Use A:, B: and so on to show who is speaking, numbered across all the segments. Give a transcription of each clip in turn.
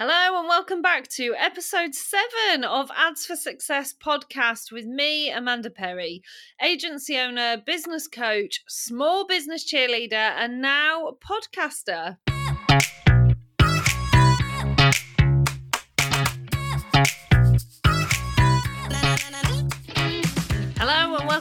A: Hello and welcome back to episode seven of Ads for Success podcast with me, Amanda Perry, agency owner, business coach, small business cheerleader, and now podcaster.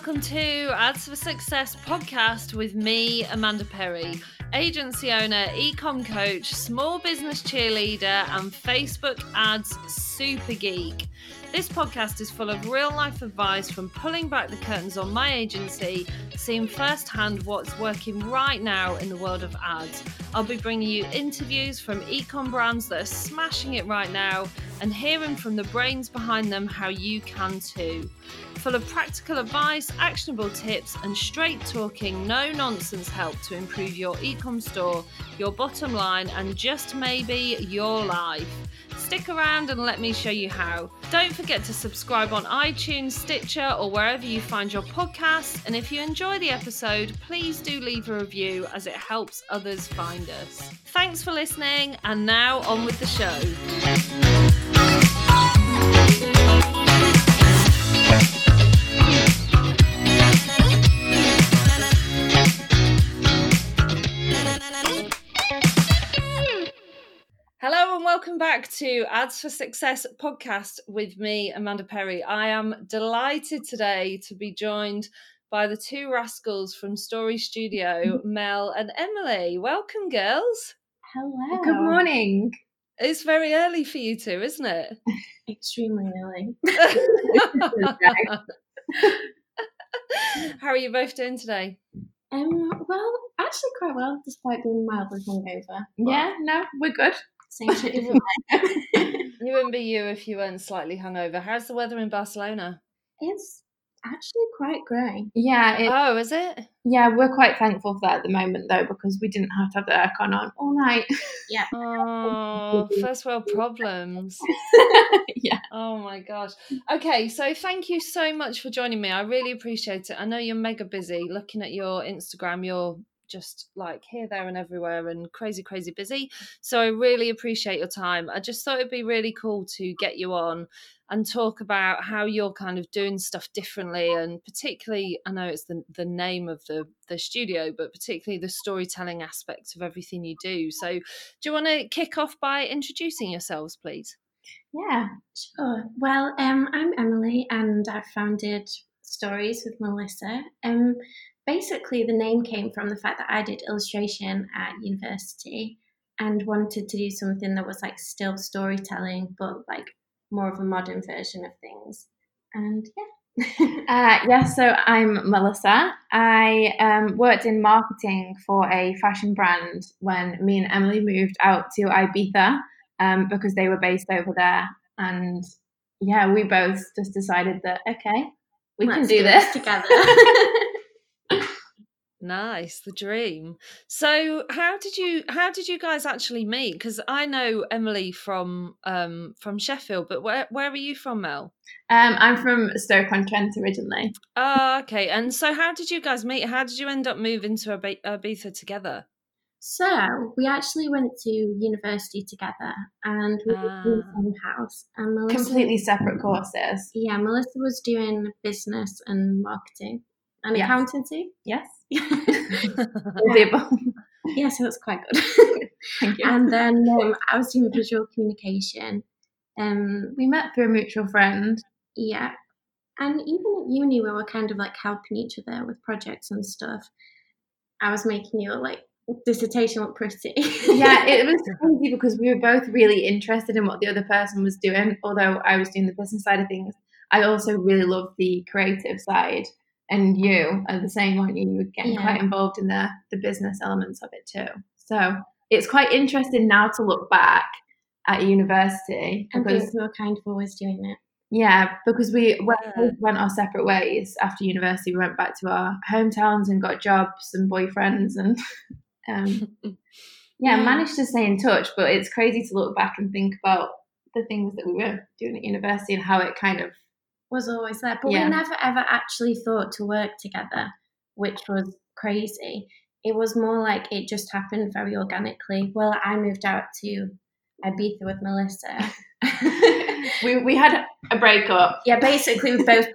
A: Welcome to Ads for Success podcast with me, Amanda Perry agency owner, ecom coach, small business cheerleader, and Facebook ads super geek. This podcast is full of real life advice from pulling back the curtains on my agency, seeing firsthand what's working right now in the world of ads. I'll be bringing you interviews from ecom brands that are smashing it right now and hearing from the brains behind them how you can too. Full of practical advice, actionable tips, and straight talking, no nonsense help to improve your ecom store, your bottom line, and just maybe your life. Stick around and let me show you how. Don't forget to subscribe on iTunes, Stitcher, or wherever you find your podcasts. And if you enjoy the episode, please do leave a review as it helps others find us. Thanks for listening, and now on with the show. Welcome back to Ads for Success podcast with me, Amanda Perry. I am delighted today to be joined by the two rascals from Stories Studio, Mel and Emily. Welcome, girls.
B: Hello.
C: Good morning.
A: It's very early for you two, isn't it?
B: Extremely early.
A: How are you both doing today?
B: Um, well, actually quite well, despite being mildly hungover.
C: Yeah, no, we're good.
B: Same shit, different
A: You wouldn't be you if you weren't slightly hungover. How's the weather in Barcelona?
B: It's actually quite grey.
C: Yeah, it,
A: Oh, is it?
C: yeah, we're quite thankful for that at the moment though, because we didn't have to have the aircon on all night.
B: Yeah.
A: Oh, first world problems.
C: yeah.
A: Oh my gosh. Okay, so thank you so much for joining me. I really appreciate it. I know you're mega busy. Looking at your Instagram, you're just like here, there, and everywhere and crazy, crazy busy. So I really appreciate your time. I just thought it'd be really cool to get you on and talk about how you're kind of doing stuff differently and particularly I know it's the the name of the the studio but particularly the storytelling aspect of everything you do. So do you want to kick off by introducing yourselves please?
B: Yeah, sure. Well, um, I'm Emily and I founded Stories with Melissa. Um, basically, the name came from the fact that I did illustration at university and wanted to do something that was like still storytelling, but like more of a modern version of things. And yeah.
C: Uh, yeah, so I'm Melissa. I um, worked in marketing for a fashion brand when me and Emily moved out to Ibiza um, because they were based over there. And yeah, we both just decided that, okay, we can
B: Let's
C: do this
B: together.
A: Nice, the dream. So, how did you how did you guys actually meet? Because I know Emily from um from Sheffield, but where where are you from, Mel?
C: Um, I'm from Stoke on Trent originally.
A: Oh, okay. And so, how did you guys meet? How did you end up moving to Ibi- Ibiza together?
B: So we actually went to university together, and we were in the
A: Ah.
B: same house. And Melissa,
C: Completely separate courses.
B: yeah, Melissa was doing business and marketing and
C: Yes.
B: accountancy.
C: Yes.
B: yeah,
C: All the above.
B: so that's quite good.
C: Thank you.
B: and then um, I was doing visual communication. Um,
C: we met through a mutual friend.
B: yeah, and even at uni, we were kind of like helping each other with projects and stuff. I was making your like dissertation look pretty.
C: Yeah, it was crazy because we were both really interested in what the other person was doing. Although I was doing the business side of things, I also really loved the creative side. And you are the same, aren't you? You were getting
B: Yeah.
C: quite involved in the the business elements of it too. So it's quite interesting now to look back at university
B: and
C: because
B: we were kind of always doing it.
C: Yeah, because we went,
A: Yeah.
C: went our separate ways after university. We went back to our hometowns and got jobs and boyfriends, and um, yeah,
B: Yeah.
C: managed to stay in touch. But it's crazy to look back and think about the things that we were doing at university and how it kind of
B: was always there. But
C: Yeah.
B: we never ever actually thought to work together, which was crazy. It was more like it just happened very organically. Well, I moved out to Ibiza with Melissa.
C: we we had a breakup.
B: Yeah, basically we both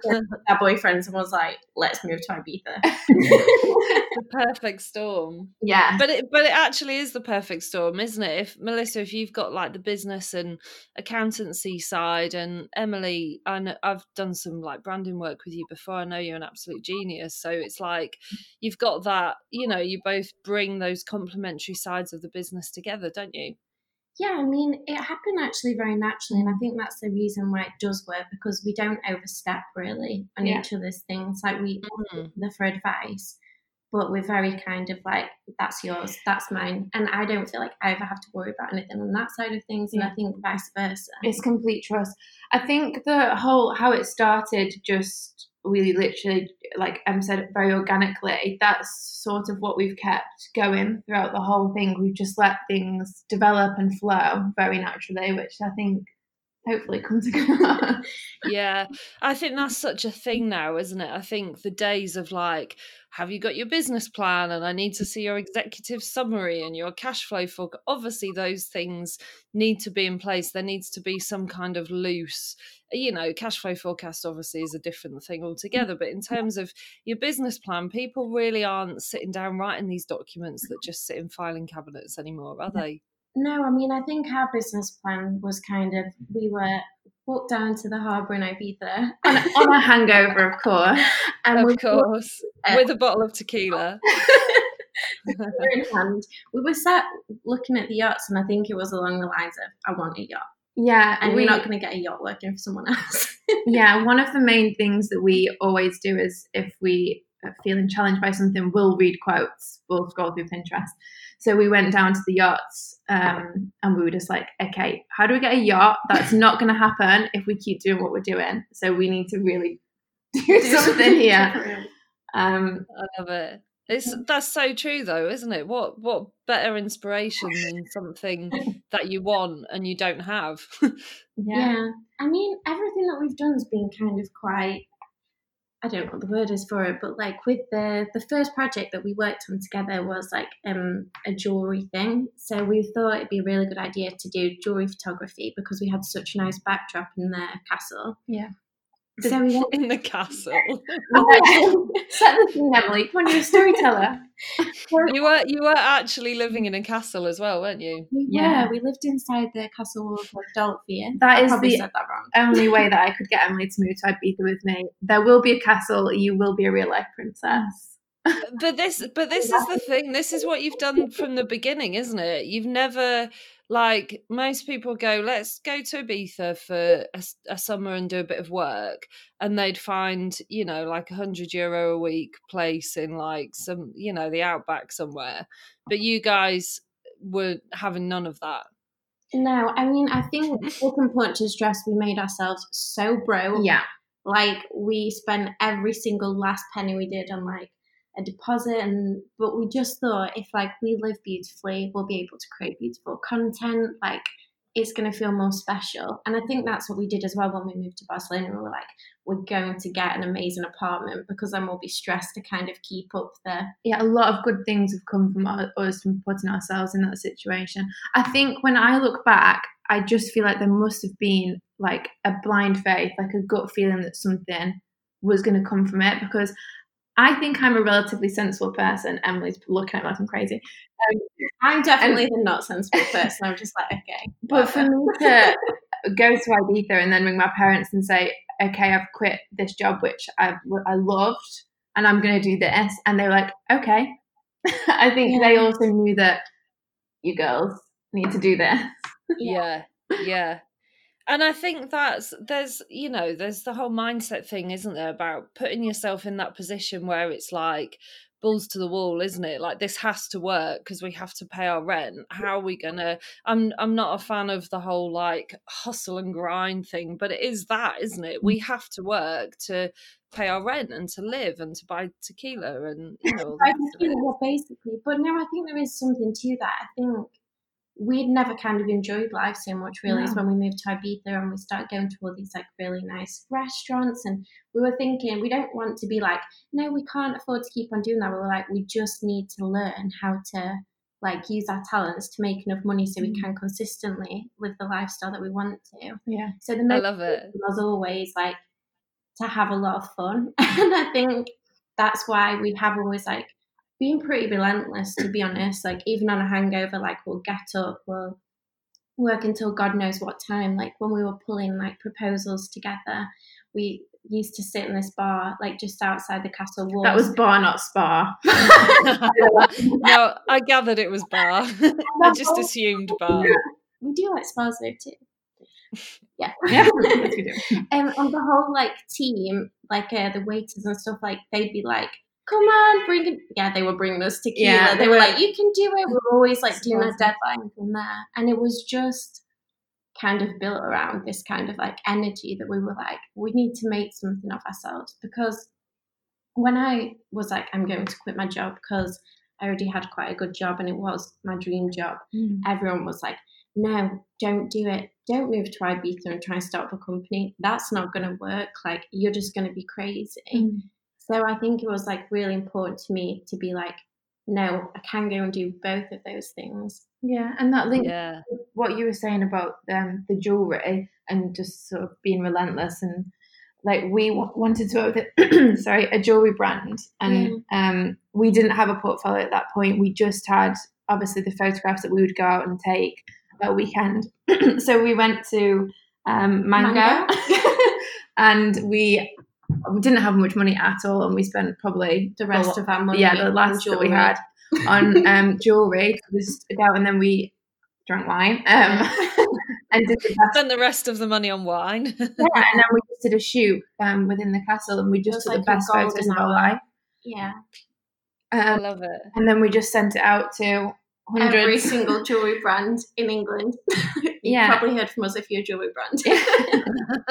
B: our boyfriends and was like, let's move to Ibiza.
A: the perfect storm.
C: Yeah.
A: But it but it actually is the perfect storm, isn't it? If Melissa, if you've got like the business and accountancy side and Emily, I know I've done some like branding work with you before. I know you're an absolute genius. So it's like you've got that, you know, you both bring those complementary sides of the business together, don't you?
B: Yeah, I mean, it happened actually very naturally, and I think that's the reason why it does work because we don't overstep really on
C: Yeah.
B: each other's things. Like we
A: Mhm.
B: the for advice, but we're very kind of like, that's yours, that's mine, and I don't feel like I ever have to worry about anything on that side of things, and I think vice versa.
C: It's complete trust. I think the whole how it started just we literally like Em said very organically. That's sort of what we've kept going throughout the whole thing. We've just let things develop and flow very naturally, which I think hopefully comes together.
A: yeah i think that's such a thing now isn't it? I think the days of like have you got your business plan? and i need to see your executive summary and your cash flow for obviously those things need to be in place. There needs to be some kind of loose you know cash flow forecast obviously is a different thing altogether but in terms of your business plan people really aren't sitting down writing these documents that just sit in filing cabinets anymore are they
B: No, I mean, I think our business plan was kind of we were walked down to the harbour in Ibiza,
C: on, on a hangover, of course.
B: and
A: of course
B: uh,
A: with a bottle of tequila
B: were in hand. We were sat looking at the yachts, and I think it was along the lines of, "I want a yacht,"
C: Yeah,
B: and
C: we,
B: we're not going to get a yacht working for someone else.
C: yeah, one of the main things that we always do is if we are feeling challenged by something, we'll read quotes, we'll scroll through Pinterest. So we went down to the yachts um, and we were just like, okay, how do we get a yacht? That's not going to happen if we keep doing what we're doing. So we need to really do something here. Um,
A: I love it. It's that's so true though, isn't it? What what better inspiration than something that you want and you don't have?
C: yeah.
B: Yeah. I mean, everything that we've done has been kind of quite. I don't know what the word is for it, but like with the the first project that we worked on together was like um a jewelry thing. So we thought it'd be a really good idea to do jewelry photography because we had such a nice backdrop in the castle.
C: Yeah.
B: So we went,
A: in the castle.
C: Set the scene, Emily. Come on, you're a storyteller.
A: you were you were actually living in a castle as well, weren't you?
B: we
C: Yeah.
B: were we lived inside the castle walls of Dolphia.
C: That
B: I
C: is
B: probably
C: the-
B: said that wrong.
C: Only way that I could get Emily to move to Ibiza with me. There will be a castle. You will be a real life princess.
A: But this but this is the thing. This is what you've done from the beginning, isn't it? You've never like most people go, let's go to Ibiza for a summer and do a bit of work, and they'd find you know like a hundred euro a week place in like some you know the outback somewhere. But you guys were having none of that.
B: No, I mean I think it's important to stress we made ourselves so broke.
C: Yeah.
B: like we spent every single last penny we did on like a deposit and but we just thought if like we live beautifully we'll be able to create beautiful content like it's going to feel more special and i think that's what we did as well when we moved to barcelona we were like we're going to get an amazing apartment because then we'll be stressed to kind of keep up the
C: yeah, a lot of good things have come from us from putting ourselves in that situation. I think when I look back, I just feel like there must have been like a blind faith, like a gut feeling that something was going to come from it because I think I'm a relatively sensible person. Emily's looking at me like I'm crazy. Um,
B: i'm definitely the not sensible person i'm just like okay
C: but for me to go to Ibiza and then ring my parents and say, okay, I've quit this job, which I, I loved, and I'm going to do this. And they were like, okay. I think they also knew that you girls need to do this.
A: yeah yeah and i think that's there's you know there's the whole mindset thing isn't there about putting yourself in that position where it's like balls to the wall isn't it? Like this has to work because we have to pay our rent. How are we gonna i'm i'm not a fan of the whole like hustle and grind thing but it is that isn't it? Mm. We have to work to pay our rent and to live and to buy tequila and you know all the
B: I
A: rest of
B: think,
A: it.
B: well, basically, but no, I think there is something to that. I think we'd never kind of enjoyed life so much, really, is when we moved to Ibiza and we started going to all these like really nice restaurants. And we were thinking, we don't want to be like, no, we can't afford to keep on doing that. We were like, we just need to learn how to like use our talents to make enough money so we
C: Mm.
B: can consistently live the lifestyle that we want to.
C: Yeah.
B: So the
A: I love it.
B: was always like to have a lot of fun. and I think that's why we have always like been pretty relentless to be honest. Like even on a hangover, like we'll get up, we'll work until God knows what time. Like when we were pulling like proposals together, we used to sit in this bar like just outside the castle wall.
C: That was bar, not spa.
A: no, I gathered it was bar. I just assumed bar.
B: we do like spas though too. Yeah.
C: yeah, yes, we do.
B: um, and the whole like team, like uh, the waiters and stuff, like they'd be like, "Come on, bring it!" Yeah, they were bringing us tequila.
C: Yeah,
B: they,
C: they
B: were like, "You can do it." We're always like doing a
C: Awesome.
B: deadline from there, and it was just kind of built around this kind of like energy that we were like, we need to make something of ourselves because when I was like, I'm going to quit my job because I already had quite a good job and it was my dream job
C: Mm.
B: everyone was like, no, don't do it. Don't move to Ibiza and try and start up a company. That's not going to work. Like, you're just going to be crazy.
C: Mm.
B: So I think it was like really important to me to be like, no, I can go and do both of those things.
C: Yeah, and that link
A: Yeah.
C: what you were saying about um, the jewelry and just sort of being relentless and like we w- wanted to work open sorry a jewelry brand and um, we didn't have a portfolio at that point we just had obviously the photographs that we would go out and take at a weekend so we went to um, mango,
B: Mango.
C: and we we didn't have much money at all and we spent probably
B: The rest
C: lot-
B: of our money.
C: yeah the last that we had on um, jewelry was about, and then we drank wine um, and did the best
A: Spend the rest of the money on wine.
C: yeah, and then we just did a shoot um, within the castle and we just
B: was
C: took
B: like
C: the best photos
B: golden
C: of our
B: hour.
C: life
B: Yeah.
A: I
C: um,
A: love it.
C: and then we just sent it out to hundreds
B: Every single jewelry brand in England. You
C: Yeah.
B: probably heard from us if you're a jewelry brand.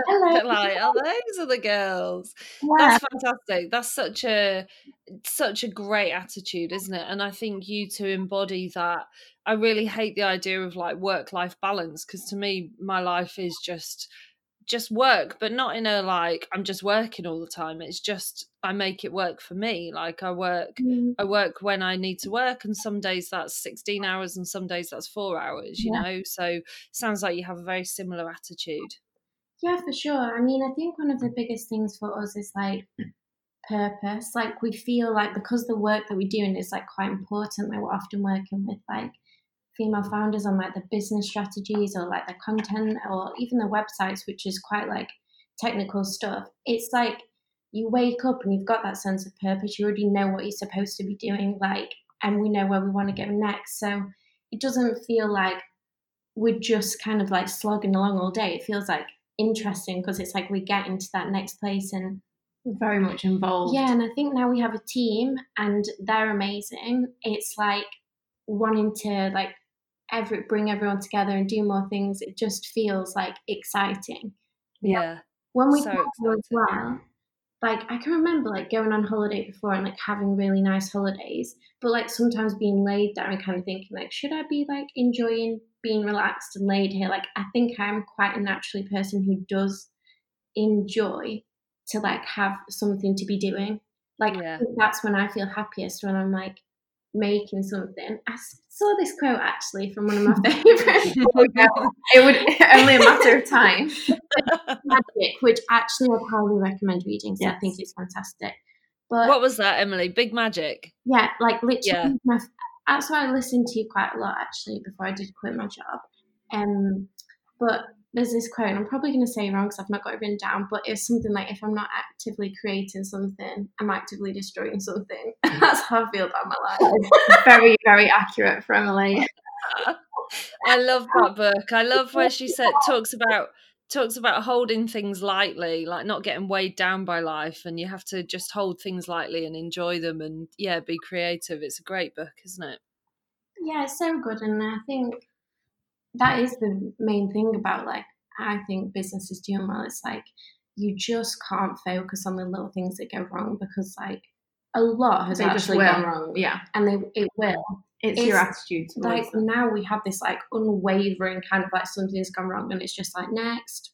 B: Hello.
A: like, oh, those are the girls.
C: yeah.
A: That's fantastic. That's such a such a great attitude, isn't it? And I think you to embody that. I really hate the idea of like work life balance because to me, my life is just just work, but not in a like I'm just working all the time. It's just I make it work for me. Like I work
B: Mm.
A: I work when I need to work, and some days that's 16 hours, and some days that's four hours, you
C: Yeah.
A: know? So sounds like you have a very similar attitude.
B: Yeah, for sure. I mean, I think one of the biggest things for us is like purpose. Like we feel like because the work that we're doing is like quite important, like we're often working with like female founders on like the business strategies or like the content or even the websites, which is quite like technical stuff. It's like you wake up and you've got that sense of purpose. You already know what you're supposed to be doing, like, and we know where we want to go next. So it doesn't feel like we're just kind of like slogging along all day. It feels like interesting because it's like we get into that next place and
C: very much involved
B: yeah and i think now we have a team and they're amazing it's like wanting to like every bring everyone together and do more things it just feels like exciting
A: Yeah.
B: when we
A: So
B: travel as well like i can remember like going on holiday before and like having really nice holidays but like sometimes being laid down and kind of thinking like should i be like enjoying being relaxed and laid here like i think i'm quite a naturally person who does enjoy to like have something to be doing like
A: Yeah.
B: that's when i feel happiest when i'm like making something I saw this quote actually from one of my favorites
C: it would only a matter of time
B: magic which actually i'd highly recommend reading so i think it's fantastic but
A: what was that, Emily? Big magic.
B: yeah like literally
A: Yeah.
B: my, that's what i listened to you quite a lot actually before i did quit my job um but there's this quote and i'm probably going to say it wrong because i've not got it written down but it's something like if i'm not actively creating something i'm actively destroying something that's how i feel about my life
C: very very accurate for emily
A: I love that book. I love where she said talks about talks about holding things lightly, like not getting weighed down by life, and you have to just hold things lightly and enjoy them, and yeah, be creative. It's a great book, isn't it?
B: yeah it's so good and i think that is the main thing about like i think business is doing well it's like you just can't focus on the little things that go wrong because like a lot has
C: They
B: actually
C: will.
B: gone wrong
C: yeah
B: and they it will
C: it's,
B: It's
C: your attitude
B: like
C: them.
B: now we have this like unwavering kind of like something's gone wrong and it's just like next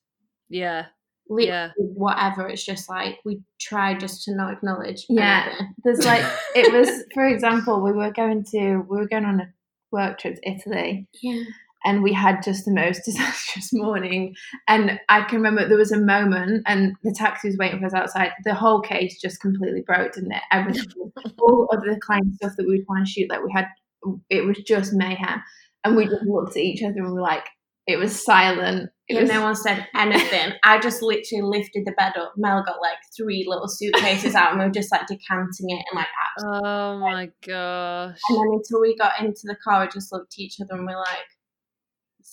A: Yeah,
B: literally
A: yeah,
B: whatever it's just like we try just to not acknowledge
C: Yeah.
B: anything.
C: there's like it was for example we were going to we were going on a work trip to Italy.
B: Yeah.
C: And we had just the most disastrous morning. And I can remember there was a moment, and the taxi was waiting for us outside. The whole case just completely broke, didn't it? Everything, all of the client stuff that we would want to shoot, like we had, it was just mayhem. And we just looked at each other and we were like, it was silent. It
B: Yeah,
C: was,
B: no one said anything. I just literally lifted the bed up. Mel got like three little suitcases out and we were just like decanting it and like absolutely.
A: Oh my gosh.
B: And then until we got into the car, we just looked at each other and we're like, it's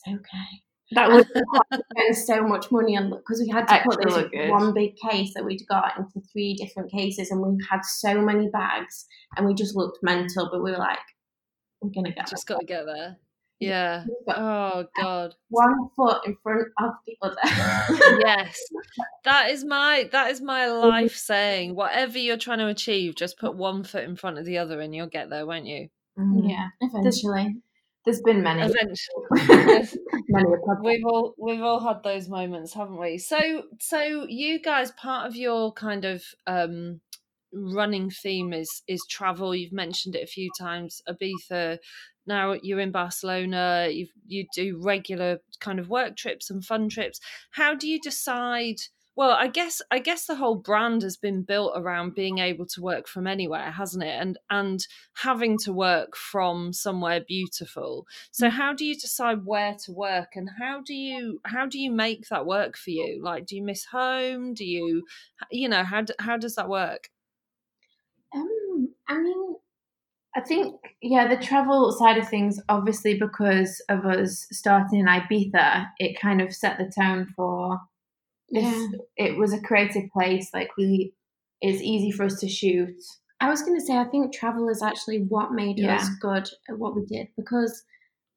B: okay.
C: that was
B: spend so much money on because we had to put this
C: luggage.
B: one big case that we'd got into three different cases and we had so many bags and we just looked mental but we were like we're gonna get
A: Just got to get there. Yeah. Oh god.
B: one foot in front of the other
A: yes that is my that is my life saying whatever you're trying to achieve just put one foot in front of the other and you'll get there won't you mm-hmm.
C: yeah.
B: eventually
C: There's been many,
A: eventually.
C: Many
A: we've all we've all had those moments haven't we? So so you guys part of your kind of um running theme is is travel. You've mentioned it a few times. Ibiza now you're in barcelona. You you do regular kind of work trips and fun trips. How do you decide well i guess i guess the whole brand has been built around being able to work from anywhere hasn't it? And and having to work from somewhere beautiful. So how do you decide where to work and how do you how do you make that work for you? Like do you miss home? Do you you know how how does that work?
B: Um I mean
C: I think, yeah, the travel side of things, obviously, because of us starting in Ibiza, it kind of set the tone for.
B: Yeah
C: It was a creative place. Like, we, it's easy for us to shoot.
B: I was going to say, I think travel is actually what made
C: Yeah.
B: us good at what we did because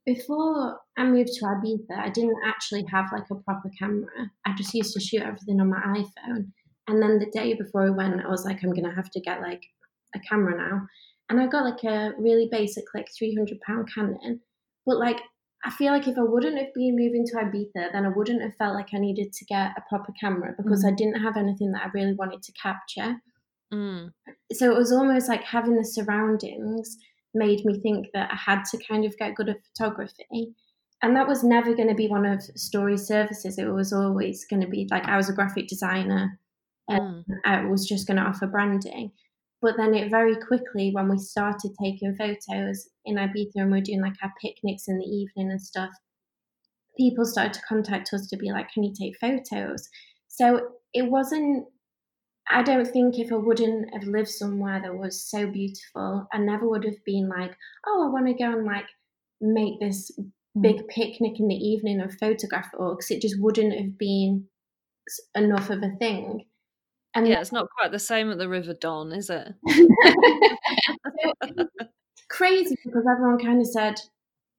B: before I moved to Ibiza, I didn't actually have like a proper camera. I just used to shoot everything on my iPhone. And then the day before we went, I was like, I'm going to have to get like a camera now. And I got like a really basic, like 300 pound Canon. But like, I feel like if I wouldn't have been moving to Ibiza, then I wouldn't have felt like I needed to get a proper camera because I didn't have anything that I really wanted to capture
A: mm.
B: so it was almost like having the surroundings made me think that I had to kind of get good at photography. And that was never going to be one of Story Services. It was always going to be like I was a graphic designer
A: Mm.
B: I was just going to offer branding. But then it very quickly, when we started taking photos in Ibiza and we are doing like our picnics in the evening and stuff, people started to contact us to be like, can you take photos? So it wasn't, I don't think if I wouldn't have lived somewhere that was so beautiful, I never would have been like, oh, I want to go and like make this hmm. big picnic in the evening and photograph it all because it just wouldn't have been enough of a thing. And
A: yeah it's not quite the same at the river don is it?
B: Crazy because everyone kind of said,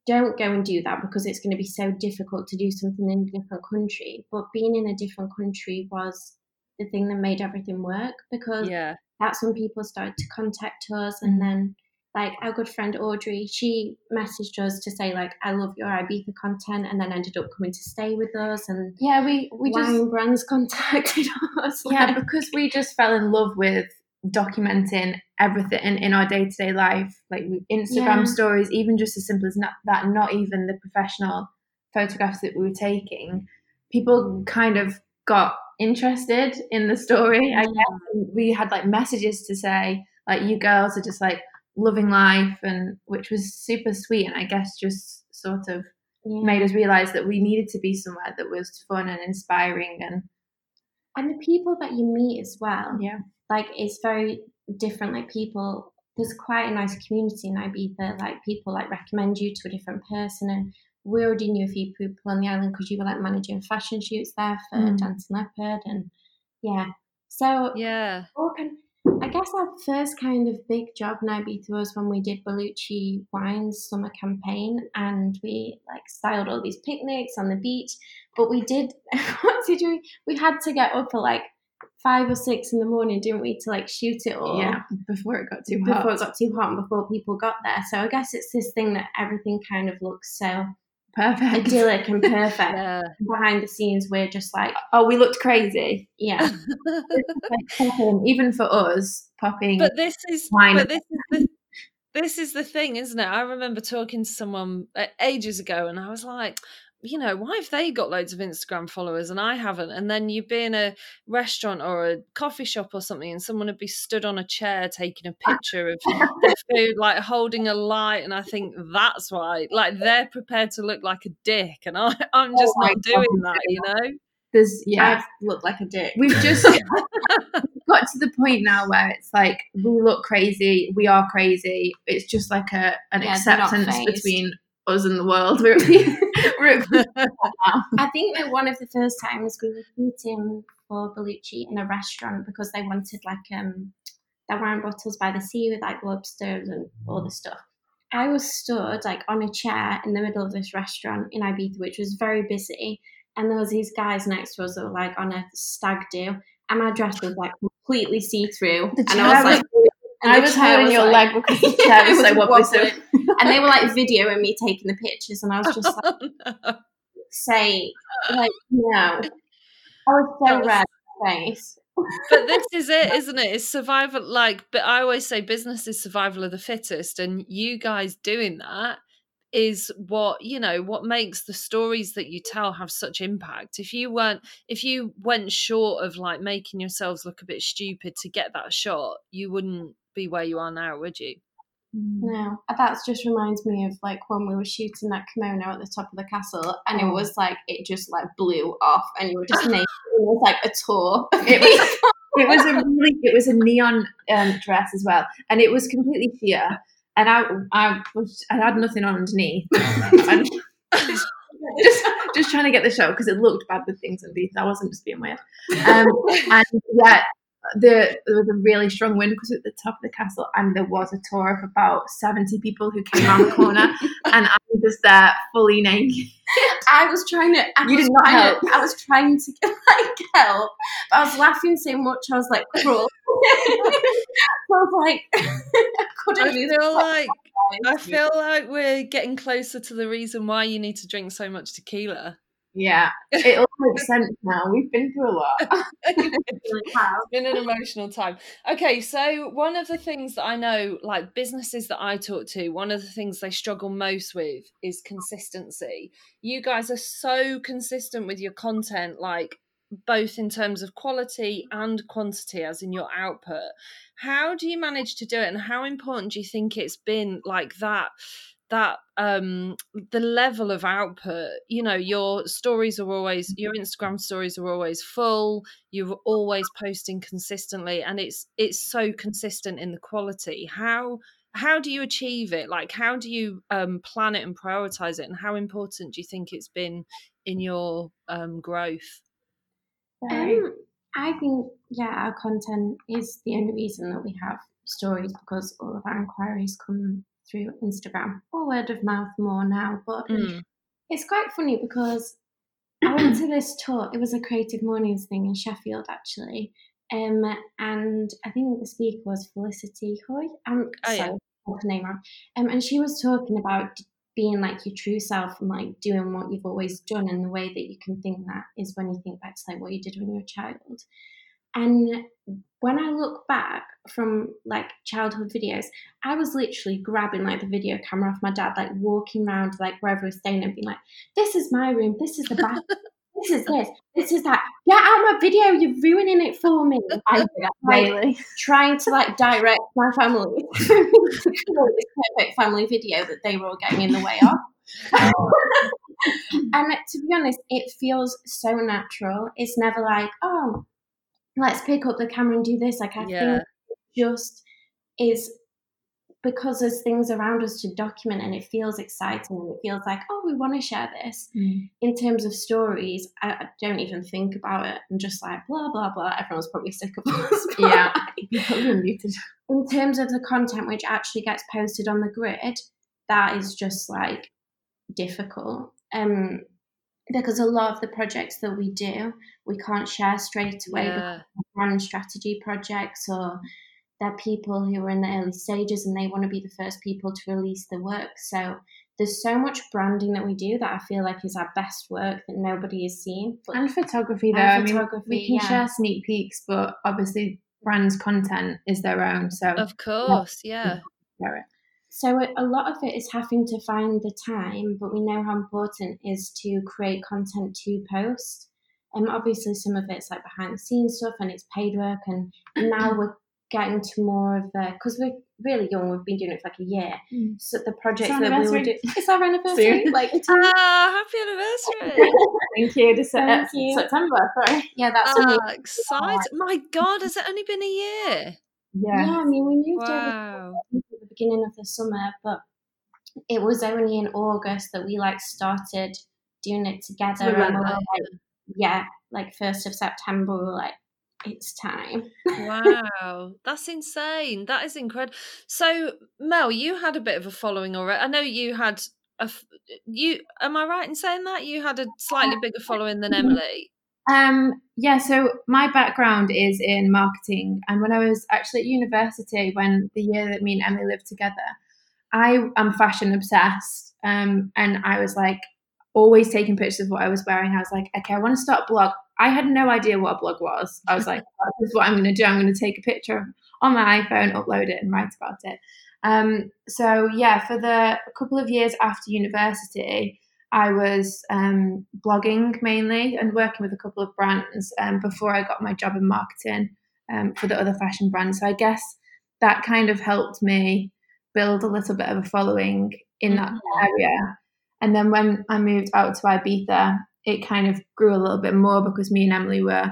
B: don't go and do that because it's going to be so difficult to do something in a different country. But being in a different country was the thing that made everything work because
A: yeah.
B: that's when people started to contact us and mm-hmm. then like our good friend Audrey, she messaged us to say like I love your Ibiza content and then ended up coming to stay with us and
C: Yeah, we, we just,
B: brands contacted us.
C: yeah,
B: like-
C: because we just fell in love with documenting everything in, in our day to day life, like Instagram
B: Yeah.
C: stories, even just as simple as not, that, not even the professional photographs that we were taking. People mm. kind of got interested in the story. I guess we had like messages to say, like, you girls are just like loving life, and which was super sweet. And I guess just sort of
B: Yeah.
C: made us realize that we needed to be somewhere that was fun and inspiring and
B: and the people that you meet as well.
C: yeah
B: like it's very different. Like people, there's quite a nice community in Ibiza. Like people like recommend you to a different person, and we already knew a few people on the island because you were like managing fashion shoots there for
C: Mm.
B: Dancing Leopard, and yeah. So
A: yeah
B: all kind, I guess our first kind of big job in Ibiza was when we did Bellucci Wine's summer campaign, and we like styled all these picnics on the beach. But we did, what did we? We had to get up at like five or six in the morning, didn't we, to like shoot it all?
C: yeah before it got too hot.
B: Before it got too hot and before people got there. So I guess it's this thing that everything kind of looks so
C: perfect
B: idyllic and perfect.
A: yeah
B: Behind the scenes, we're just like,
C: oh we looked crazy
B: yeah,
C: Like, even for us popping
A: but this is
C: Wine.
A: but this is the this is the thing, isn't it? I remember talking to someone uh, ages ago, and I was like, you know, why have they got loads of Instagram followers and I haven't? And then you'd be in a restaurant or a coffee shop or something, and someone would be stood on a chair taking a picture of their food, like holding a light. And I think that's why, like, they're prepared to look like a dick, and I, I'm oh just oh not doing God. that, you know?
C: There's, yeah,
B: I've looked like a dick.
C: We've just got to the point now where it's like we look crazy, we are crazy. It's just like a an yeah, acceptance between us and the world. We're, we're
B: I think that one of the first times we were eating for Bellucci in a restaurant because they wanted like um their wine bottles by the sea with like lobsters and all the stuff. I was stood like on a chair in the middle of this restaurant in Ibiza, which was very busy, and there was these guys next to us that were like on a stag do, and my dress was like completely see through, and I was like.
C: And I was holding your like, leg because the chair was so wobbly.
B: and they were like videoing me taking the pictures, and I was just like, oh, no. say, like, no. I was so red face.
A: but this is it, isn't it? It's survival. Like, but I always say business is survival of the fittest, and you guys doing that is what you know what makes the stories that you tell have such impact if you weren't if you went short of like making yourselves look a bit stupid to get that shot you wouldn't be where you are now would you
B: Mm. No, that just reminds me of like when we were shooting that kimono at the top of the castle, and it oh. was like it just like blew off, and you were just naked. It was like a tour.
C: It was, it was a really, it was a neon um, dress as well, and it was completely sheer. And I, I was, I had nothing on underneath. just, just trying to get the show because it looked bad with things underneath. I wasn't just being weird. Um, and yeah, the, there was a really strong wind because at the top of the castle, and there was a tour of about 70 people who came around the corner, and I was just there fully naked.
B: I was trying to. I
C: you did not help.
B: To, I was trying to get like help, but I was laughing so much. I was like, cruel. I was like, I couldn't.
A: I feel like I feel like we're getting closer to the reason why you need to drink so much tequila.
C: Yeah, it all makes sense now. We've been through a lot.
A: it's been an emotional time. Okay, so one of the things that I know, like businesses that I talk to, one of the things they struggle most with is consistency. You guys are so consistent with your content, like both in terms of quality and quantity, as in your output. How do you manage to do it, and how important do you think it's been, like that? That um the level of output you know your stories are always your instagram stories are always full you're always posting consistently and it's it's so consistent in the quality. How how do you achieve it? Like how do you um plan it and prioritize it and how important do you think it's been in your um growth?
B: Um, i think yeah our content is the only reason that we have stories because all of our inquiries come through Instagram or word of mouth more now. But mm. it's quite funny because I went to this talk. It was a creative mornings thing in Sheffield actually. Um, and I think the speaker was Felicity Hoy. I'm oh, yeah. her name wrong. Um, and she was talking about being like your true self and like doing what you've always done. And the way that you can think that is when you think back to like what you did when you were a child. And when I look back from like childhood videos, I was literally grabbing like the video camera off my dad, like walking around like wherever we're staying and being like, this is my room, this is the bathroom. this is this, this is that. Get out my video, you're ruining it for me. I like, trying to like direct my family to this perfect family video that they were all getting in the way of. and to be honest, it feels so natural. It's never like, oh, let's pick up the camera and do this. Like I yeah. think just is because there's things around us to document and it feels exciting and it feels like oh we want to share this mm. in terms of stories I, I, don't even think about it i'm just like blah blah blah everyone's probably sick of us
C: yeah
B: in terms of the content which actually gets posted on the grid that is just like difficult um because a lot of the projects that we do, we can't share straight away yeah. brand strategy projects or they're people who are in the early stages and they want to be the first people to release the work. So there's so much branding that we do that I feel like is our best work that nobody has seen.
C: But, and photography though. And photography, I mean, we can yeah. share sneak peeks, but obviously brands' content is their own. So
A: of course, yeah.
B: So a lot of it is having to find the time, but we know how important it is to create content to post. And um, obviously, some of it's like behind the scenes stuff, and it's paid work. And, and now we're getting to more of the because we're really young. We've been doing it for like a year. Mm. So the projects that we were doing, it's our anniversary.
A: like, ah, happy anniversary!
C: Thank you. Thank uh, you. September. Sorry.
B: Yeah, that's
A: ah, exciting. My God, has it only been a year?
B: Yeah. Yeah. I mean, we moved wow. over beginning of the summer, but it was only in August that we like started doing it together. And like, yeah, like first of September, we were like, it's time.
A: wow, that's insane. That is incredible. So, Mel, you had a bit of a following already. I know you had a you. Am I right in saying that you had a slightly uh, bigger following than mm-hmm. Emily?
C: Um, yeah. So my background is in marketing, and when I was actually at university, when the year that me and Emily lived together, I am fashion obsessed, um, and I was like always taking pictures of what I was wearing. I was like, okay, I want to start a blog. I had no idea what a blog was. I was like, this is what I'm going to do. I'm going to take a picture on my iPhone, upload it, and write about it. Um, so yeah, for the couple of years after university, I was um, blogging mainly and working with a couple of brands um, before I got my job in marketing um, for the other fashion brands. So I guess that kind of helped me build a little bit of a following in that mm-hmm. area. And then when I moved out to Ibiza, it kind of grew a little bit more because me and Emily were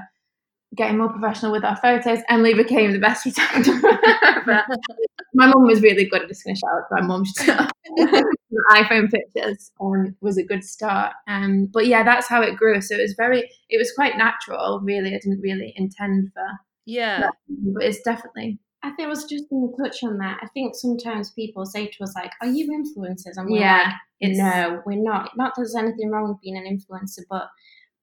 C: getting more professional with our photos. Emily became the best photographer. my mum was really good at just going to shout out to my mum. iPhone pictures um, was a good start. Um, but yeah, that's how it grew. So it was very, it was quite natural, really. I didn't really intend for
A: yeah, that,
C: but it's definitely.
B: I think I was just going to touch on that. I think sometimes people say to us like, "Are you influencers?" And we're yeah, like, "No, we're not." Not that there's anything wrong with being an influencer, but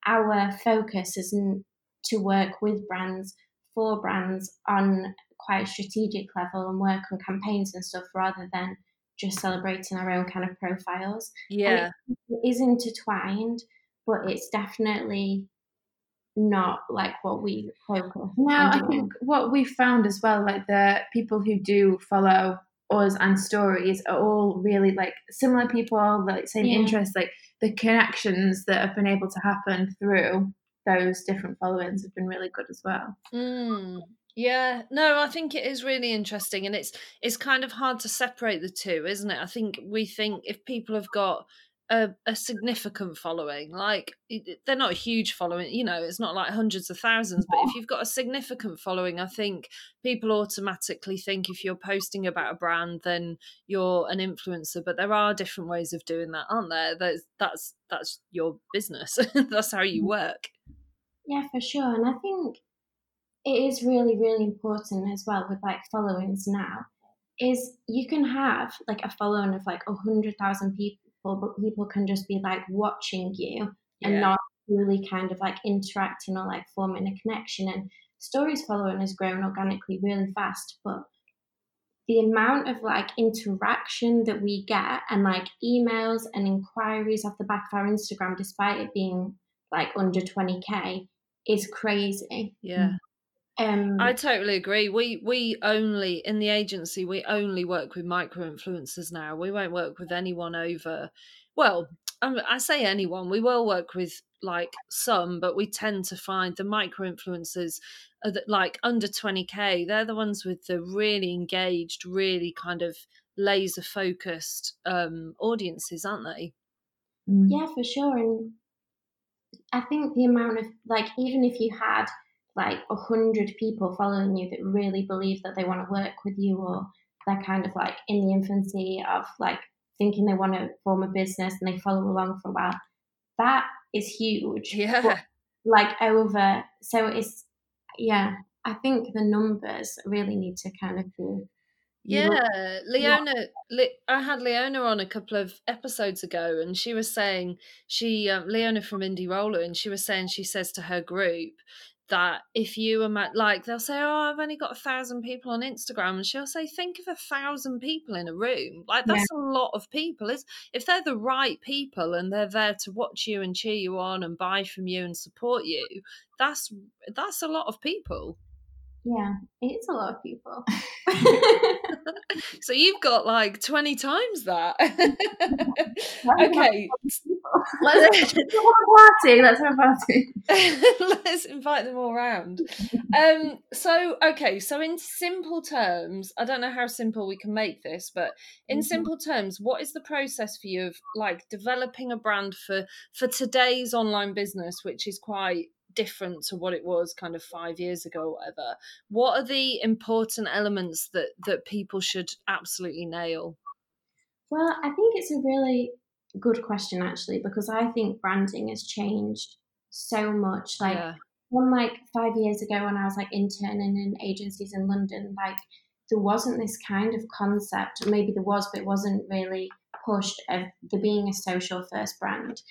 B: our focus isn't to work with brands for brands on quite a strategic level and work on campaigns and stuff rather than just celebrating our own kind of profiles.
A: Yeah.
B: It, it is intertwined, but it's definitely not like what we focus.
C: No, I think what we found as well, like the people who do follow us and stories are all really like similar people, like same yeah. interests, like the connections that have been able to happen through those different followings have been really good as well.
A: Mm. Yeah, no, I think it is really interesting, and it's it's kind of hard to separate the two, isn't it? I think we think if people have got a, a significant following, like they're not a huge following, you know, it's not like hundreds of thousands, but if you've got a significant following, I think people automatically think if you're posting about a brand, then you're an influencer. But there are different ways of doing that, aren't there? That's that's that's your business. that's how you mm. work.
B: Yeah, for sure, and I think it is really, really important as well with like followings now is you can have like a following of like a hundred but people can just be like watching you yeah. and not really kind of like interacting or like forming a connection. And stories following has grown organically really fast, but the amount of like interaction that we get and like emails and inquiries off the back of our Instagram, despite it being like under 20k, is crazy.
A: Yeah. Um, I totally agree. We we only in the agency we only work with micro influencers now. We won't work with anyone over. Well, um, I say anyone. We will work with like some, but we tend to find the micro influencers are that like under twenty k. They're the ones with the really engaged, really kind of laser focused um, audiences, aren't they?
B: Mm. Yeah, for sure. And I think the amount of like even if you had like a hundred people following you that really believe that they want to work with you or they're kind of like in the infancy of like thinking they want to form a business and they follow along for a while that is huge
A: yeah but
B: like over so it's yeah i think the numbers really need to kind of be
A: yeah, Leona. Le, I had Leona on a couple of episodes ago, and she was saying she um, Leona from Indie Roller, and she was saying she says to her group that if you are like they'll say oh i've only got a thousand people on instagram and she'll say think of a thousand people in a room like that's yeah. a lot of people is if they're the right people and they're there to watch you and cheer you on and buy from you and support you that's that's a lot of people
B: yeah, it's a lot of people.
A: so you've got like 20 times that. okay.
C: Let's have a party. Let's have a party.
A: Let's invite them all around. Um, so, okay, so in simple terms, I don't know how simple we can make this, but in mm-hmm. simple terms, what is the process for you of like developing a brand for for today's online business, which is quite different to what it was kind of five years ago or whatever. What are the important elements that that people should absolutely nail?
B: Well i think it's a really good question actually because i think branding has changed so much. Like yeah. one like five years ago when i was like interning in agencies in london like there wasn't this kind of concept. Maybe there was but it wasn't really pushed of the being a social first brand.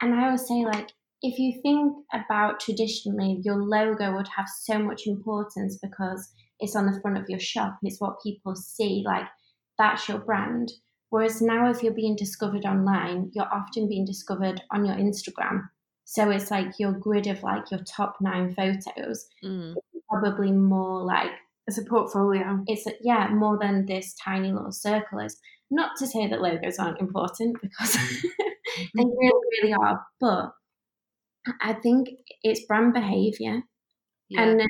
B: And i always say like if you think about traditionally, your logo would have so much importance because it's on the front of your shop, it's what people see, like that's your brand. Whereas now, if you're being discovered online, you're often being discovered on your Instagram. So it's like your grid of like your top nine photos, mm. probably more like
C: as a portfolio.
B: It's yeah, more than this tiny little circle is. Not to say that logos aren't important because they really, really are, but I think it's brand behavior. Yeah. And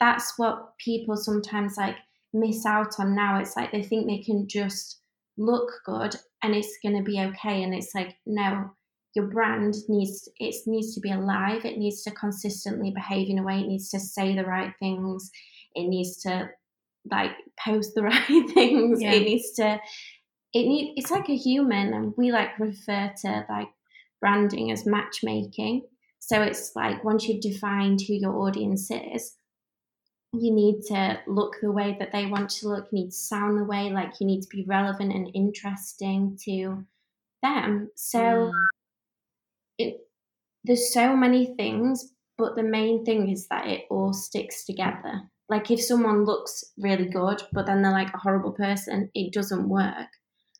B: that's what people sometimes like miss out on now. It's like they think they can just look good and it's going to be okay. And it's like, no, your brand needs it needs to be alive. It needs to consistently behave in a way. It needs to say the right things. It needs to like post the right things. Yeah. It needs to. It need. It's like a human, and we like refer to like branding as matchmaking. So it's like once you've defined who your audience is, you need to look the way that they want to look, you need to sound the way, like you need to be relevant and interesting to them. So mm. it, there's so many things, but the main thing is that it all sticks together. Like if someone looks really good, but then they're like a horrible person, it doesn't work.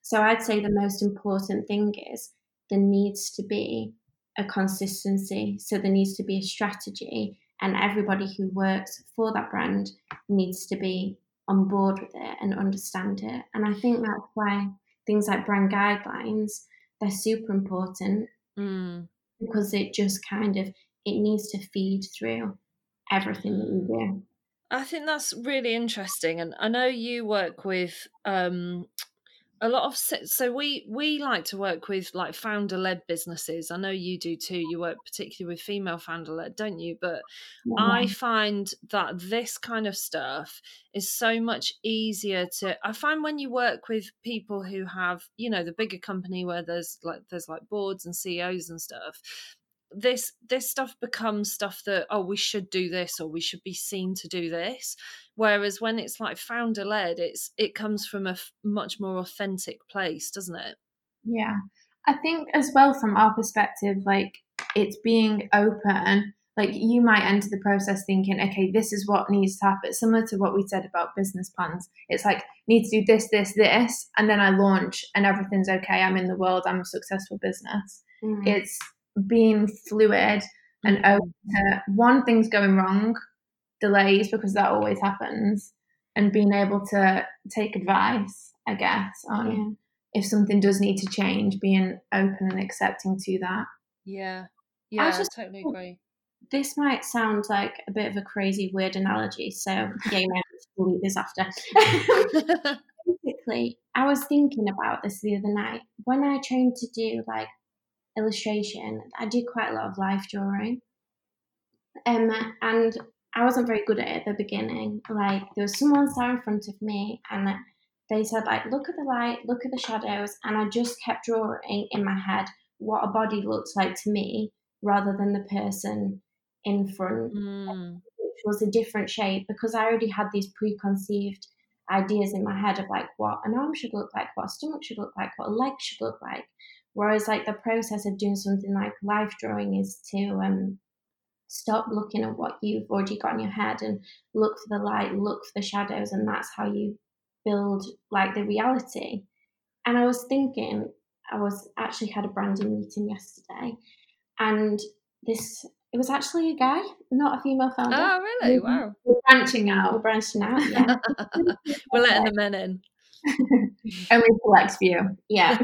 B: So I'd say the most important thing is there needs to be a consistency. So there needs to be a strategy, and everybody who works for that brand needs to be on board with it and understand it. And I think that's why things like brand guidelines they're super important mm. because it just kind of it needs to feed through everything that you do.
A: I think that's really interesting, and I know you work with um, a lot of so we we like to work with like founder led businesses. I know you do too. You work particularly with female founder led don't you? But yeah. i find that this kind of stuff is so much easier to i find when you work with people who have you know the bigger company where there's like there's like boards and ceos and stuff this this stuff becomes stuff that oh we should do this or we should be seen to do this. Whereas when it's like founder led it's it comes from a f- much more authentic place doesn't it?
C: Yeah. I think as well from our perspective like it's being open like you might enter the process thinking okay this is what needs to happen similar to what we said about business plans. It's like need to do this this this and then i launch and everything's okay i'm in the world i'm a successful business. Mm. it's being fluid and mm-hmm. open to one thing's going wrong, delays because that always happens, and being able to take advice, I guess, on yeah. if something does need to change, being open and accepting to that.
A: Yeah, yeah, I just totally agree.
B: This might sound like a bit of a crazy, weird analogy, so yeah, you might delete this after. Basically, I was thinking about this the other night when I trained to do like illustration, I did quite a lot of life drawing. Um, and I wasn't very good at it at the beginning. Like there was someone sat in front of me and they said like, look at the light, look at the shadows. And I just kept drawing in my head what a body looks like to me rather than the person in front, mm. which was a different shape because I already had these preconceived ideas in my head of like what an arm should look like, what a stomach should look like, what a leg should look like. Whereas like the process of doing something like life drawing is to um, stop looking at what you've already got in your head and look for the light, look for the shadows, and that's how you build like the reality. And I was thinking, I was actually had a branding meeting yesterday, and this it was actually a guy, not a female founder.
A: Oh, really? Wow.
C: We're branching out.
B: We're branching out, yeah.
A: We're letting the men in.
C: Only select few.
B: yeah.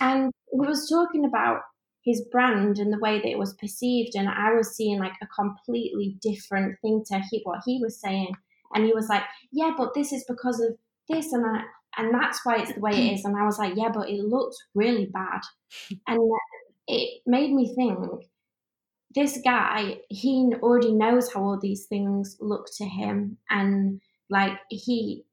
B: And we was talking about his brand and the way that it was perceived, and I was seeing like a completely different thing to he, what he was saying. And he was like, "Yeah, but this is because of this and that, and that's why it's the way it is." And I was like, "Yeah, but it looks really bad," and it made me think. This guy, he already knows how all these things look to him, and like he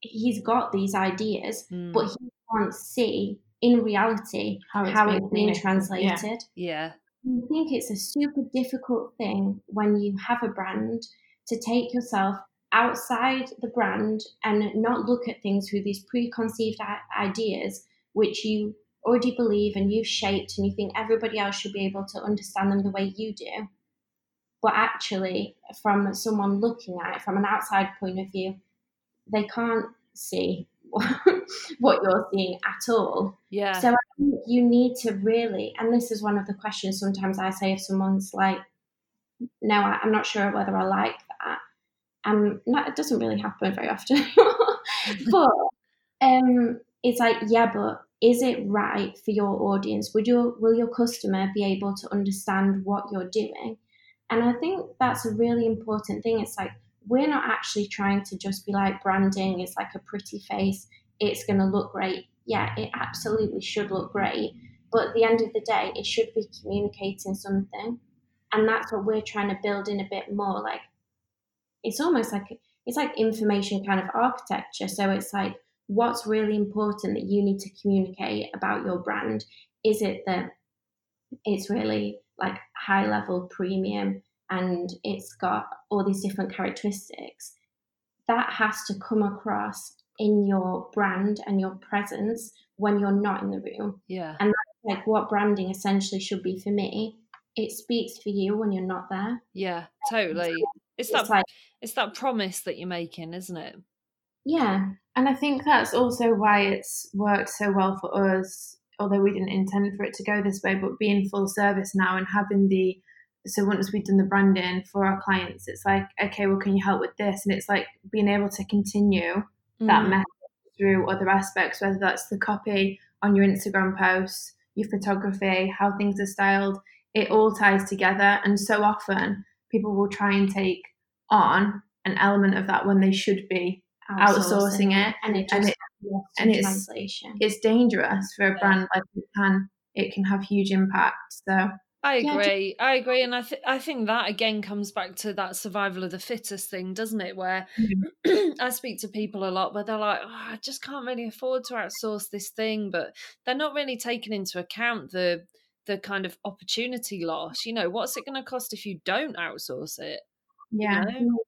B: he's got these ideas,
A: Mm,
B: but he can't see in reality
C: How it's
B: how
C: being
B: it's being
C: communicated, yeah.
B: translated.
A: yeah.
B: I think it's a super difficult thing when you have a brand to take yourself outside the brand and not look at things through these preconceived ideas which you already believe and you've shaped and you think everybody else should be able to understand them the way you do but actually from someone looking at it from an outside point of view they can't see what you're seeing at all
A: Yeah.
B: so I think you need to really, and this is one of the questions sometimes I say if someone's like, no, I, I'm not sure whether I like that. Um, no, it doesn't really happen very often, but um, it's like, yeah, but is it right for your audience? Would your will your customer be able to understand what you're doing? And I think that's a really important thing. It's like we're not actually trying to just be like branding is like a pretty face. It's going to look great. Yeah, it absolutely should look great. But at the end of the day, it should be communicating something. And that's what we're trying to build in a bit more. Like it's almost like it's like information kind of architecture. So it's like what's really important that you need to communicate about your brand. Is it that it's really like high level premium and it's got all these different characteristics? That has to come across in your brand and your presence when you're not in the room.
A: yeah.
B: And that's like what branding essentially should be for me. It speaks for you when you're not there.
A: Yeah. Totally. It's
B: It's
A: that
B: like,
A: it's that promise that you're making, isn't it?
B: yeah,
C: And I think that's also why it's worked so well for us, although we didn't intend for it to go this way, but being full service now and having the so once we've done the branding for our clients, it's like, okay, well, can you help with this? And it's like being able to continue that
A: Mm,
C: message through other aspects, whether that's the copy on your Instagram posts, your photography, how things are styled, it all ties together. And so often people will try and take on an element of that when they should be outsourcing it.
B: and it
C: and it- and it's- It's dangerous for a brand like it can it can have huge impact. So
A: I
B: Yeah,
A: agree. I agree, and I th- I think that again comes back to that survival of the fittest thing, doesn't it? Where mm. I speak to people a lot where they're like, oh, I just can't really afford to outsource this thing, but they're not really taking into account the the kind of opportunity loss. You know, what's it going to cost if you don't outsource it? you
C: yeah.
A: know?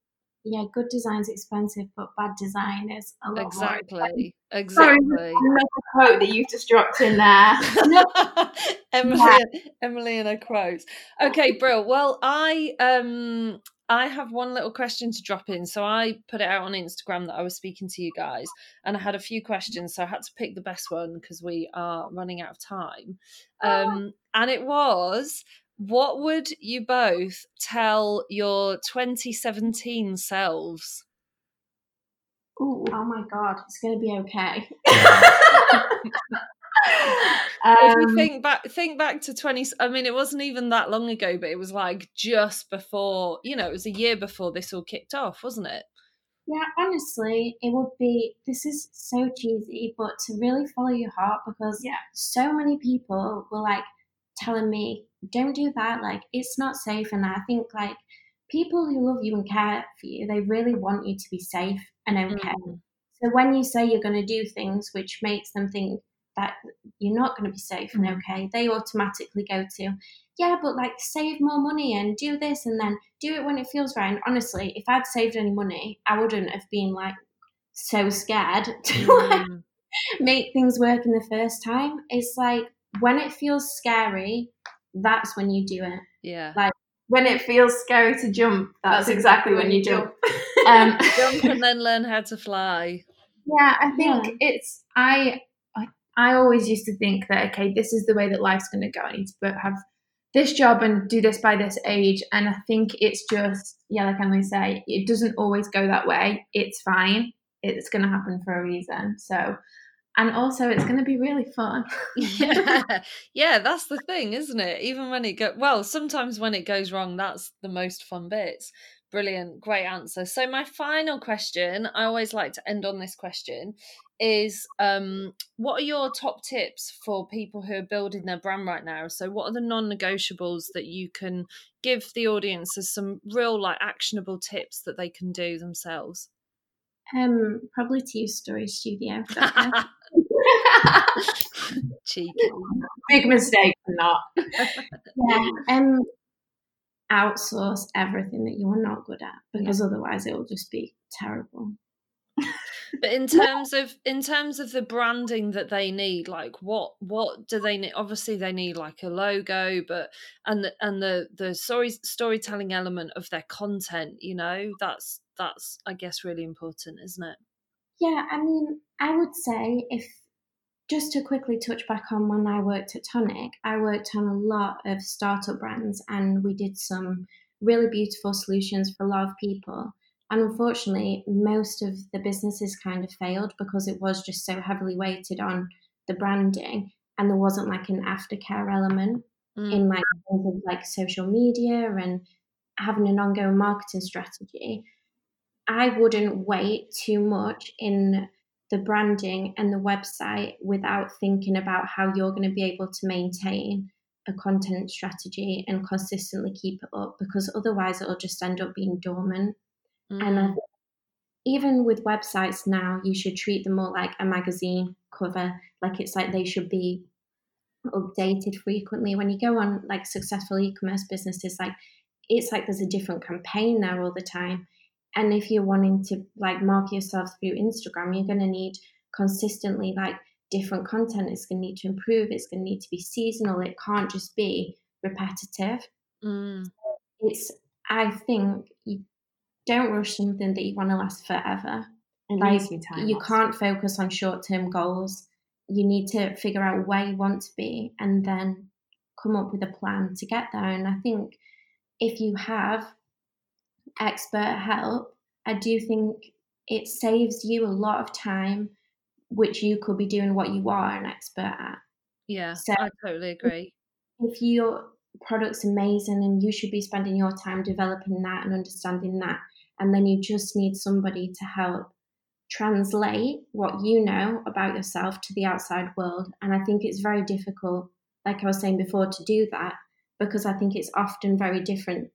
B: Yeah, good design's expensive, but bad design is a lot more.
A: Exactly. Exactly.
C: another quote that you've just dropped in there.
A: Emily, Emily and her quotes. Okay, Brill. Well, I um I have one little question to drop in. So I put it out on Instagram that I was speaking to you guys, and I had a few questions. So I had to pick the best one because we are running out of time. Um, and it was. What would you both tell your 2017 selves?
B: Ooh, oh my god, it's gonna be okay.
A: if you
C: Um,
A: think back think back to 20 i mean it wasn't even that long ago but it was like just before you know it was a year before this all kicked off wasn't it
B: Yeah, honestly, it would be. This is so cheesy, but to really follow your heart because
C: Yeah.
B: so many people were like telling me, "Don't do that. Like, it's not safe." And I think like people who love you and care for you, they really want you to be safe and okay.
A: Mm.
B: So when you say you're going to do things which makes them think that you're not going to be safe and
C: Mhm.
B: okay, they automatically go to, yeah, but like save more money and do this and then do it when it feels right. And honestly, if I'd saved any money, I wouldn't have been like so scared to like,
A: Mm.
B: make things work in the first time. It's like when it feels scary, that's when you do it.
A: yeah Like
C: when it feels scary to jump, that's, exactly when you jump. um,
A: jump and then learn how to fly
C: Yeah, I think
B: Yeah.
C: it's I, I I always used to think that okay, this is the way that life's going to go. I need to have this job and do this by this age. And I think it's just, yeah, like Emily say, it doesn't always go that way. It's fine. It's going to happen for a reason. So, and also it's going to be really fun.
A: yeah. yeah, that's the thing, isn't it? Even when it go well, sometimes when it goes wrong, that's the most fun bits. Brilliant, great answer. So my final question, I always like to end on this question, is um, what are your top tips for people who are building their brand right now? So, what are the non-negotiables that you can give the audience as some real, like, actionable tips that they can do themselves?
B: Um, probably to use Stories Studio.
A: Cheeky.
C: Big mistake for not.
B: yeah. Um, outsource everything that you're not good at because yeah. otherwise it will just be terrible
A: but in terms of in terms of the branding that they need like what what do they need obviously they need like a logo but and the, and the the story storytelling element of their content you know that's that's i guess really important isn't it
B: yeah i mean i would say if just to quickly touch back on when i worked at tonic i worked on a lot of startup brands and we did some really beautiful solutions for a lot of people and unfortunately, most of the businesses kind of failed because it was just so heavily weighted on the branding and there wasn't like an aftercare element mm. in like like social media and having an ongoing marketing strategy. I wouldn't wait too much in the branding and the website without thinking about how you're going to be able to maintain a content strategy and consistently keep it up because otherwise it'll just end up being dormant. Mm. And mm. even with websites now, you should treat them more like a magazine cover. Like it's like they should be updated frequently. When you go on like successful e-commerce businesses, like it's like there's a different campaign there all the time. And if you're wanting to like market yourself through Instagram, you're going to need consistently like different content. It's going to need to improve. It's going to need to be seasonal. It can't just be repetitive. Mm. It's I think you don't rush something that you want to last forever.
C: It like.
B: You can't focus on short term goals. You need to figure out where you want to be and then come up with a plan to get there. And I think if you have expert help, I do think it saves you a lot of time, which you could be doing what you are an expert at.
A: Yeah, so I totally agree.
B: If your product's amazing and you should be spending your time developing that and understanding that, and then you just need somebody to help translate what you know about yourself to the outside world. And I think it's very difficult, like I was saying before, to do that because I think it's often very different,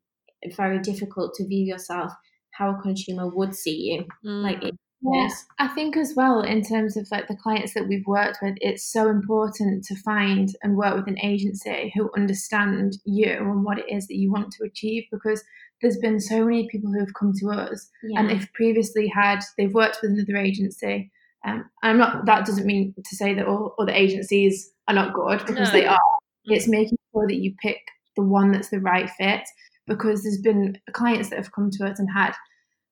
B: very difficult to view yourself how a consumer would see you. Mm. Like it,
C: Yes, I think as well in terms of like the clients that we've worked with, it's so important to find and work with an agency who understand you and what it is that you want to achieve because there's been so many people who have come to us yeah. and they've previously had they've worked with another agency. Um, I'm not. That doesn't mean to say that all other agencies are not good because no. they are. It's making sure that you pick the one that's the right fit because there's been clients that have come to us and had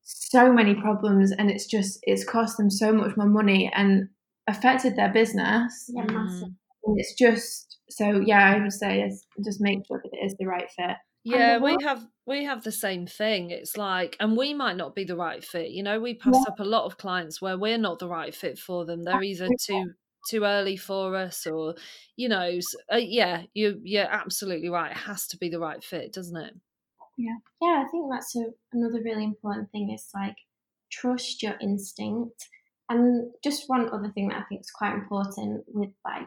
C: so many problems and it's just it's cost them so much more money and affected their business.
B: Yeah, massive.
C: And it's just so yeah, I would say is just make sure that it is the right fit.
A: Yeah, we have we have the same thing. It's like, and we might not be the right fit. You know, we pass yeah. up a lot of clients where we're not the right fit for them. They're either too too early for us, or you know, uh, yeah, you you're absolutely right. It has to be the right fit, doesn't it?
B: Yeah, yeah. I think that's a, another really important thing. Is like trust your instinct, and just one other thing that I think is quite important with like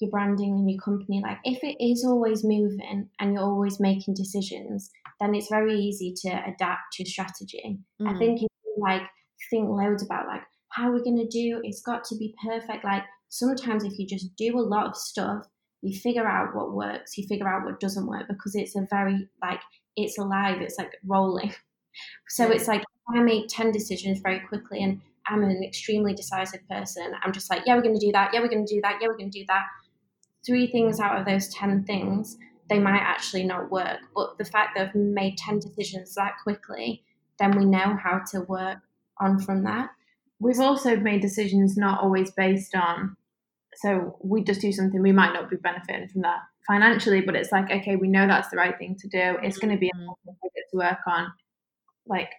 B: your branding and your company like if it is always moving and you're always making decisions then it's very easy to adapt your strategy mm. i think if you like think loads about like how are we going to do it's got to be perfect like sometimes if you just do a lot of stuff you figure out what works you figure out what doesn't work because it's a very like it's alive it's like rolling. So it's like i make 10 decisions very quickly and i'm an extremely decisive person. I'm just like yeah we're going to do that. Yeah we're going to do that. Yeah we're going to do that. Three things out of those 10 things, they might actually not work. But the fact that I've made 10 decisions that quickly, then we know how to work on from that.
C: We've also made decisions not always based on, so we just do something, we might not be benefiting from that financially, but it's like, okay, we know that's the right thing to do. It's going to be a
A: Mm-hmm.
C: project to work on. Like,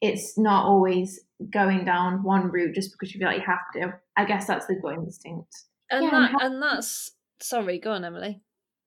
C: it's not always going down one route just because you feel like you have to. I guess that's the gut instinct.
A: And
B: Yeah, and
A: that and that's sorry, go on, Emily.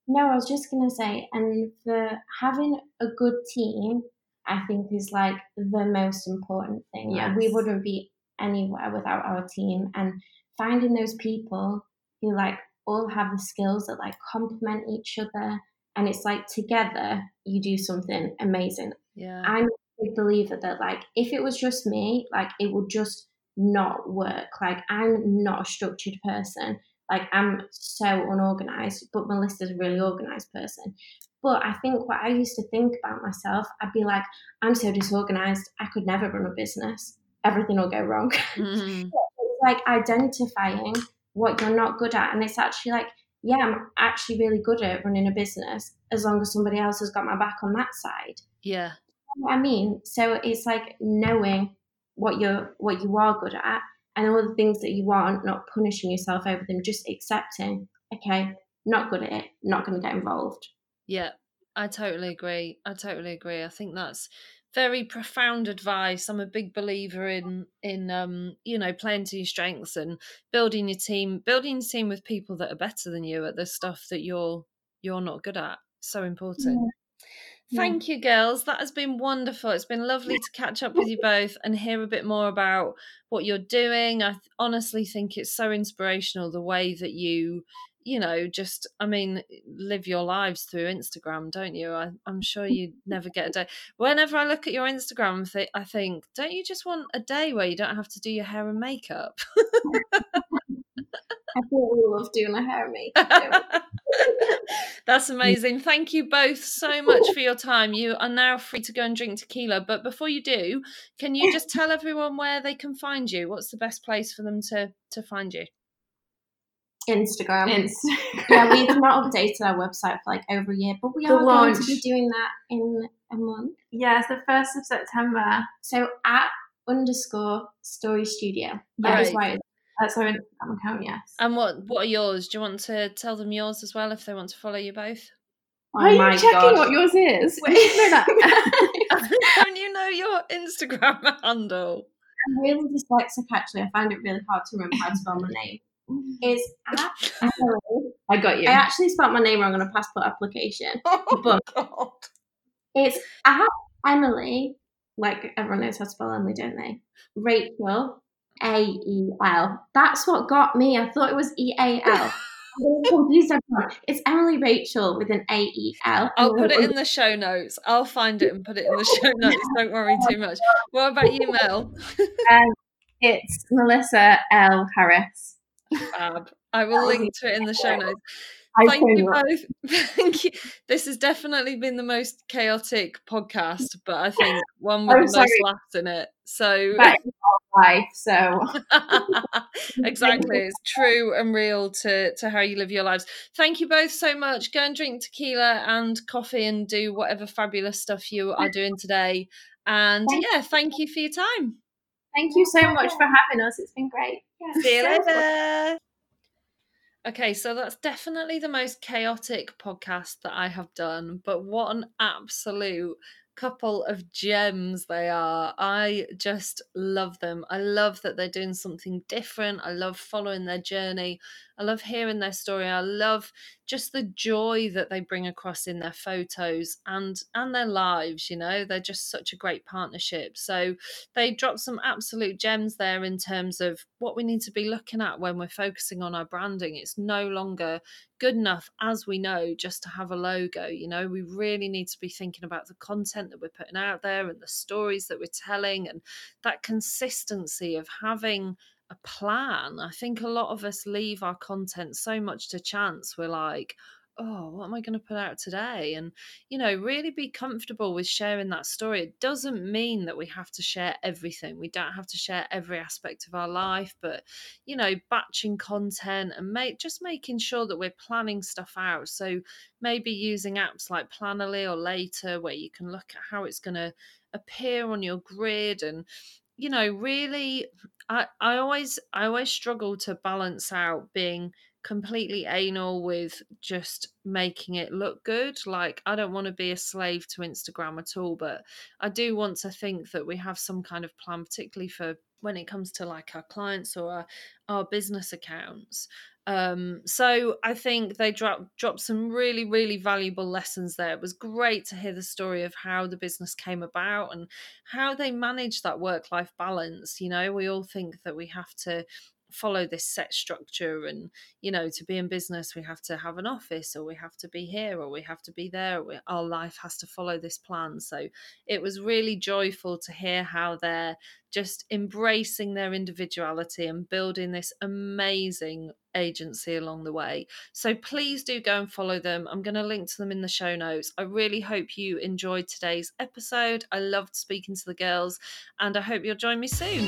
B: No, I was just gonna say, and for having a good team, I think is like the most important thing. Like, we wouldn't be anywhere without our team, and finding those people who like all have the skills that like complement each other, and it's like together you do something amazing.
A: Yeah.
B: I'm a big believer that like if it was just me, like it would just not work. Like I'm not a structured person. Like I'm so unorganized, but Melissa's a really organized person. But I think what I used to think about myself, I'd be like, I'm so disorganized, I could never run a business. Everything will go wrong.
A: Mhm.
B: it's like identifying what you're not good at. And it's actually like, yeah, I'm actually really good at running a business as long as somebody else has got my back on that side
A: Yeah.
B: know what I mean? So it's like knowing what you're what you are good at and all the things that you aren't, not punishing yourself over them, just accepting, okay, not good at it, not gonna get involved.
A: Yeah, I totally agree. I totally agree. I think that's very profound advice. I'm a big believer in in um, you know, playing to your strengths and building your team, building your team with people that are better than you at the stuff that you're you're not good at. So important.
B: Yeah.
A: Thank you, girls. That has been wonderful. It's been lovely to catch up with you both and hear a bit more about what you're doing. I th- honestly think it's so inspirational the way that you, you know, just, I mean, live your lives through Instagram, don't you? I, I'm sure mm. you never get a day. Whenever I look at your Instagram, th- I think, don't you just want a day where you don't have to do your hair and makeup?
B: I think we love doing our hair and makeup.
A: That's mm. amazing. Thank you both so much for your time. You are now free to go and drink tequila. But before you do, can you just tell everyone where they can find you? What's the best place for them to to find you?
B: Instagram.
C: Instagram.
B: yeah, we've not updated our website for like over a year, but we
C: The
B: are going to be doing that in a month.
C: yeah, it's the first of September.
B: So at underscore stories studio. That is
A: Right.
B: why it's
C: That's our Instagram account. Yes.
A: And what what are yours? Do you want to tell them yours as well if they want to follow you both?
C: Oh why are
B: Oh
C: you checking
B: God.
C: what yours is?
B: Wait.
C: You know.
A: Don't you know your Instagram handle?
B: I'm really dyslexic actually. I find it really hard to remember how to spell my name. Emily.
C: I got you.
B: I actually spelled my name wrong on a passport application.
A: Oh,
B: But-
A: God.
B: It's at Emily. Like everyone knows how to spell Emily, don't they? Rachel A E L. That's what got me. I thought it was E A L. I'm confused. everyone. It's Emily Rachel with an A E L.
A: I'll put it in the show notes. I'll find it and put it in the show notes. Don't worry too much. What about you, Mel?
C: Um, it's Melissa L Harris.
A: Fab. I will link to it in the show notes.
C: I
A: Thank you both. Thank you. This has definitely been the most chaotic podcast, but I think one with
C: I'm
A: the most laughs in it. So
C: life. So
A: exactly, it's true and real to to how you live your lives. Thank you both so much. Go and drink tequila and coffee and do whatever fabulous stuff you are doing today. And yeah, thank you for your time.
C: Thank you so much for having us. It's been great. Yeah.
A: See you later. Okay, so that's definitely the most chaotic podcast that I have done, but what an absolute couple of gems they are. I just love them. I love that they're doing something different. I love following their journey. I love hearing their story. I love just the joy that they bring across in their photos and and their lives, you know. They're just such a great partnership. So they dropped some absolute gems there in terms of what we need to be looking at when we're focusing on our branding. It's no longer good enough, as we know, just to have a logo. You know, we really need to be thinking about the content that we're putting out there and the stories that we're telling and that consistency of having a plan. I think a lot of us leave our content so much to chance. We're like, oh, what am I going to put out today? And, you know, really be comfortable with sharing that story. It doesn't mean that we have to share everything. We don't have to share every aspect of our life, but, you know, batching content and make just making sure that we're planning stuff out. So maybe using apps like Planoly or Later where you can look at how it's going to appear on your grid and you know really I, I always I always struggle to balance out being completely anal with just making it look good. Like, I don't want to be a slave to Instagram at all, but I do want to think that we have some kind of plan, particularly for when it comes to like our clients or our, our business accounts um, so I think they dropped dropped some really really valuable lessons there. It was great to hear the story of how the business came about and how they managed that work life balance. You know, we all think that we have to follow this set structure and you know to be in business we have to have an office or we have to be here or we have to be there we, our life has to follow this plan so it was really joyful to hear how they're just embracing their individuality and building this amazing agency along the way. So please do go and follow them. I'm going to link to them in the show notes. I really hope you enjoyed today's episode. I loved speaking to the girls and I hope you'll join me soon.